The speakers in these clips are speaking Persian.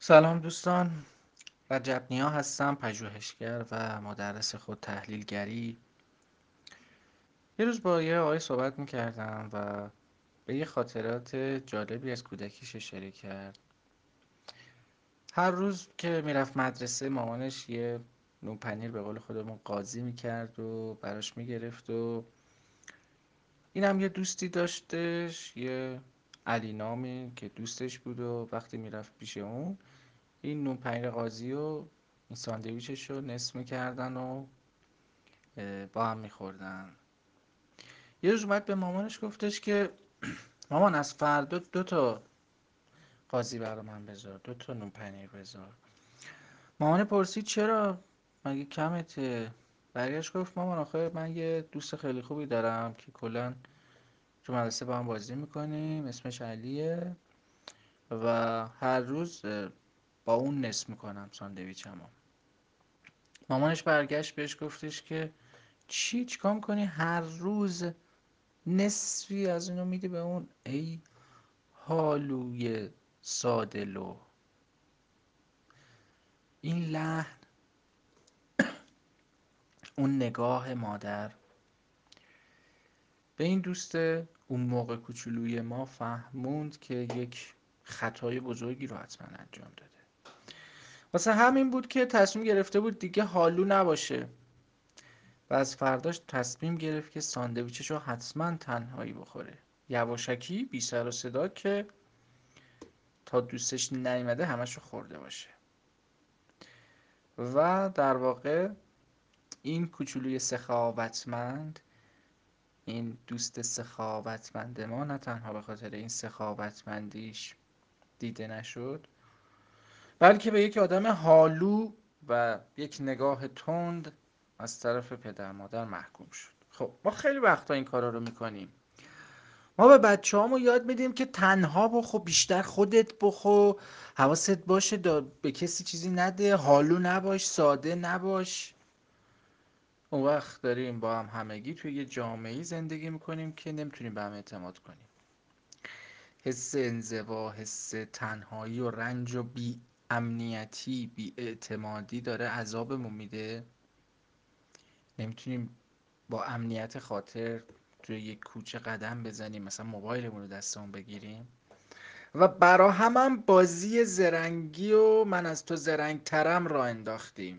سلام دوستان رجب نیا هستم پژوهشگر و مدرس خود تحلیلگری. یه روز با یه آقای صحبت می‌کردم و به یه خاطرات جالبی از کودکیش اشاره کرد. هر روز که می‌رفت مدرسه مامانش یه نون پنیر به قول خودمون قاضی می‌کرد و براش می‌گرفت و اینم یه دوستی داشتش یه علی نامی که دوستش بود و وقتی می‌رفت پیش اون این نون پنیر قاضی و این ساندویچش رو نصف می‌کردن و با هم میخوردن. یه روز اومد به مامانش گفتش که مامان از فردا دو تا قاضی برا من بذار دو تا نون پنیر بذار. مامان پرسید چرا؟ مگه کمته؟ برگشت گفت مامان آخه من یه دوست خیلی خوبی دارم که کلا تو مدرسه با هم بازی می‌کنیم اسمش علیه و هر روز با اون نصف می‌کنم ساندویچمو مامانش برگشت بهش گفتش که چی؟ چیکار می‌کنی؟ هر روز نصفی از اینو میدی به اون؟ ای حالوی سادلو این لحن اون نگاه مادر به این دوست اون موقع کوچولوی ما فهموند که یک خطای بزرگی رو حتما انجام داده. واسه همین بود که تصمیم گرفته بود دیگه حالو نباشه. و از فرداش تصمیم گرفت که ساندویچش رو حتما تنهایی بخوره. یواشکی بی سر و صدا که تا دوستش نیومده همش رو خورده باشه. و در واقع این کوچولوی سخاوتمند این دوست سخاوتمند ما نه تنها به خاطر این سخاوتمندیش دیده نشد بلکه به یک آدم حالو و یک نگاه تند از طرف پدر مادر محکوم شد. خب ما خیلی وقتا این کارا رو می‌کنیم. ما به بچه هامو یاد میدیم که تنها بخو بیشتر خودت بخو حواست باشه به کسی چیزی نده حالو نباش ساده نباش. اون وقت داریم با هم همگی توی یه جامعه زندگی می‌کنیم که نمی‌تونیم به هم اعتماد کنیم. حس انزوا حس تنهایی و رنج و بی امنیتی بی اعتمادی داره عذابمون میده. نمی‌تونیم با امنیت خاطر توی یک کوچه قدم بزنیم مثلا موبایلمون رو دستمون بگیریم. و برا هم بازی زرنگی و من از تو زرنگ ترم را انداختیم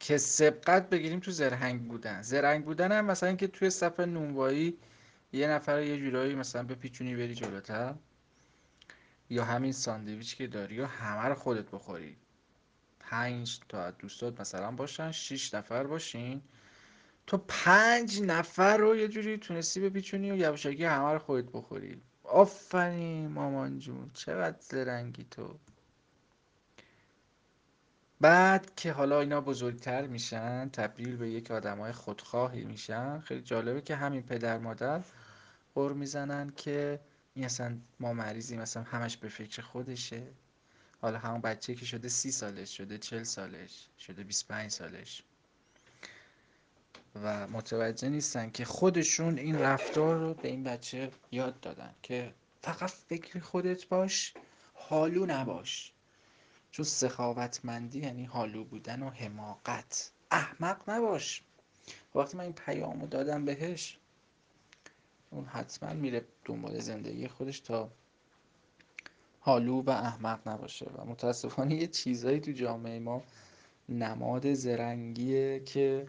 که سبقت بگیریم تو زرنگ بودن. زرنگ بودن هم مثلا که توی صف نونوایی یه نفر یه جورایی مثلا به پیچونی بری جلوتر. یا همین ساندویچ که داری و همه رو خودت بخوری. پنج تا دوستات مثلا باشن شیش نفر باشین. تو پنج نفر رو یه جوری تونستی بپیچونی و یواشکی همه رو خودت بخوری. آفرین مامان جون چقدر زرنگی تو. بعد که حالا اینا بزرگتر میشن تبدیل به یک آدمای خودخواهی میشن خیلی جالبه که همین پدر مادر قر می‌زنن که این اصلا ما مریضیم مثلا همش به فکر خودشه. حالا همون بچه که شده سی سالش شده چل سالش شده 25 سالش. و متوجه نیستن که خودشون این رفتار رو به این بچه یاد دادن که فقط فکر خودت باش حالو نباش. چون سخاوتمندی یعنی حالو بودن و حماقت. احمق نباش. وقتی من این پیامو دادم بهش اون حتما میره دنبال زندگی خودش تا حالو و احمق نباشه. و متاسفانه یه چیزایی تو جامعه ما نماد زرنگیه که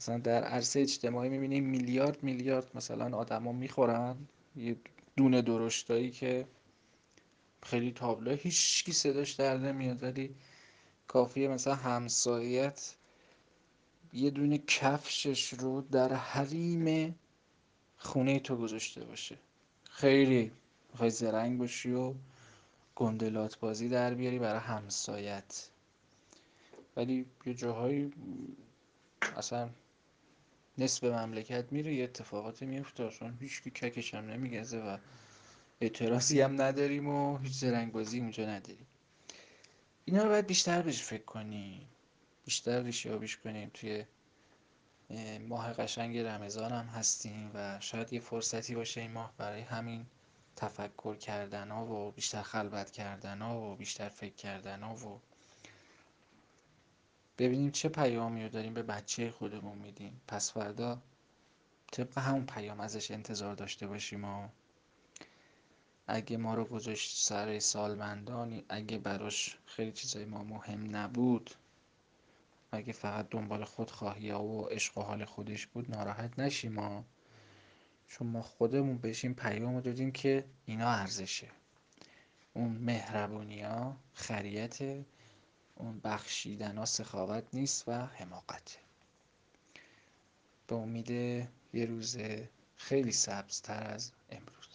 مثلا در عرصه اجتماعی می‌بینیم میلیارد میلیارد مثلا آدما می‌خورن. یه دونه درشتایی که خیلی تابلو هیچکی صداش در نمیاد. ولی کافیه مثلا همسایت یه دونه کفشش رو در حریم خونه تو گذاشته باشه. خیلی می‌خوای زرنگ باشی و گندلات بازی در بیاری برای همسایت. ولی یه جاهایی اصلا نصف مملکت میره یه اتفاقاتی میفته چون هیچ ککش هم نمیگزه و اعتراضی هم نداریم و هیچ زرنگ بازی اونجا نداریم. اینا رو باید بیشتر بهش فکر کنیم. بیشتر ریشه آبیش کنیم توی ماه قشنگ رمضان هم هستیم و شاید یه فرصتی باشه این ماه برای همین تفکر کردن ها و بیشتر خلوت کردن ها و بیشتر فکر کردن ها و ببینیم چه پیامی رو داریم به بچه خودمون میدیم. پس فردا طبق همون پیام ازش انتظار داشته باشیم و اگه ما رو گذاشت سر سالمندانی اگه براش خیلی چیزای ما مهم نبود اگه فقط دنبال خودخواهی ها و عشق و حال خودش بود ناراحت نشیم ما چون ما خودمون بهش پیام دادیم که اینا ارزشه. اون مهربونی ها خریت اون بخشیدن ها سخاوت نیست و حماقت. به امید یه روز خیلی سبزتر از امروز.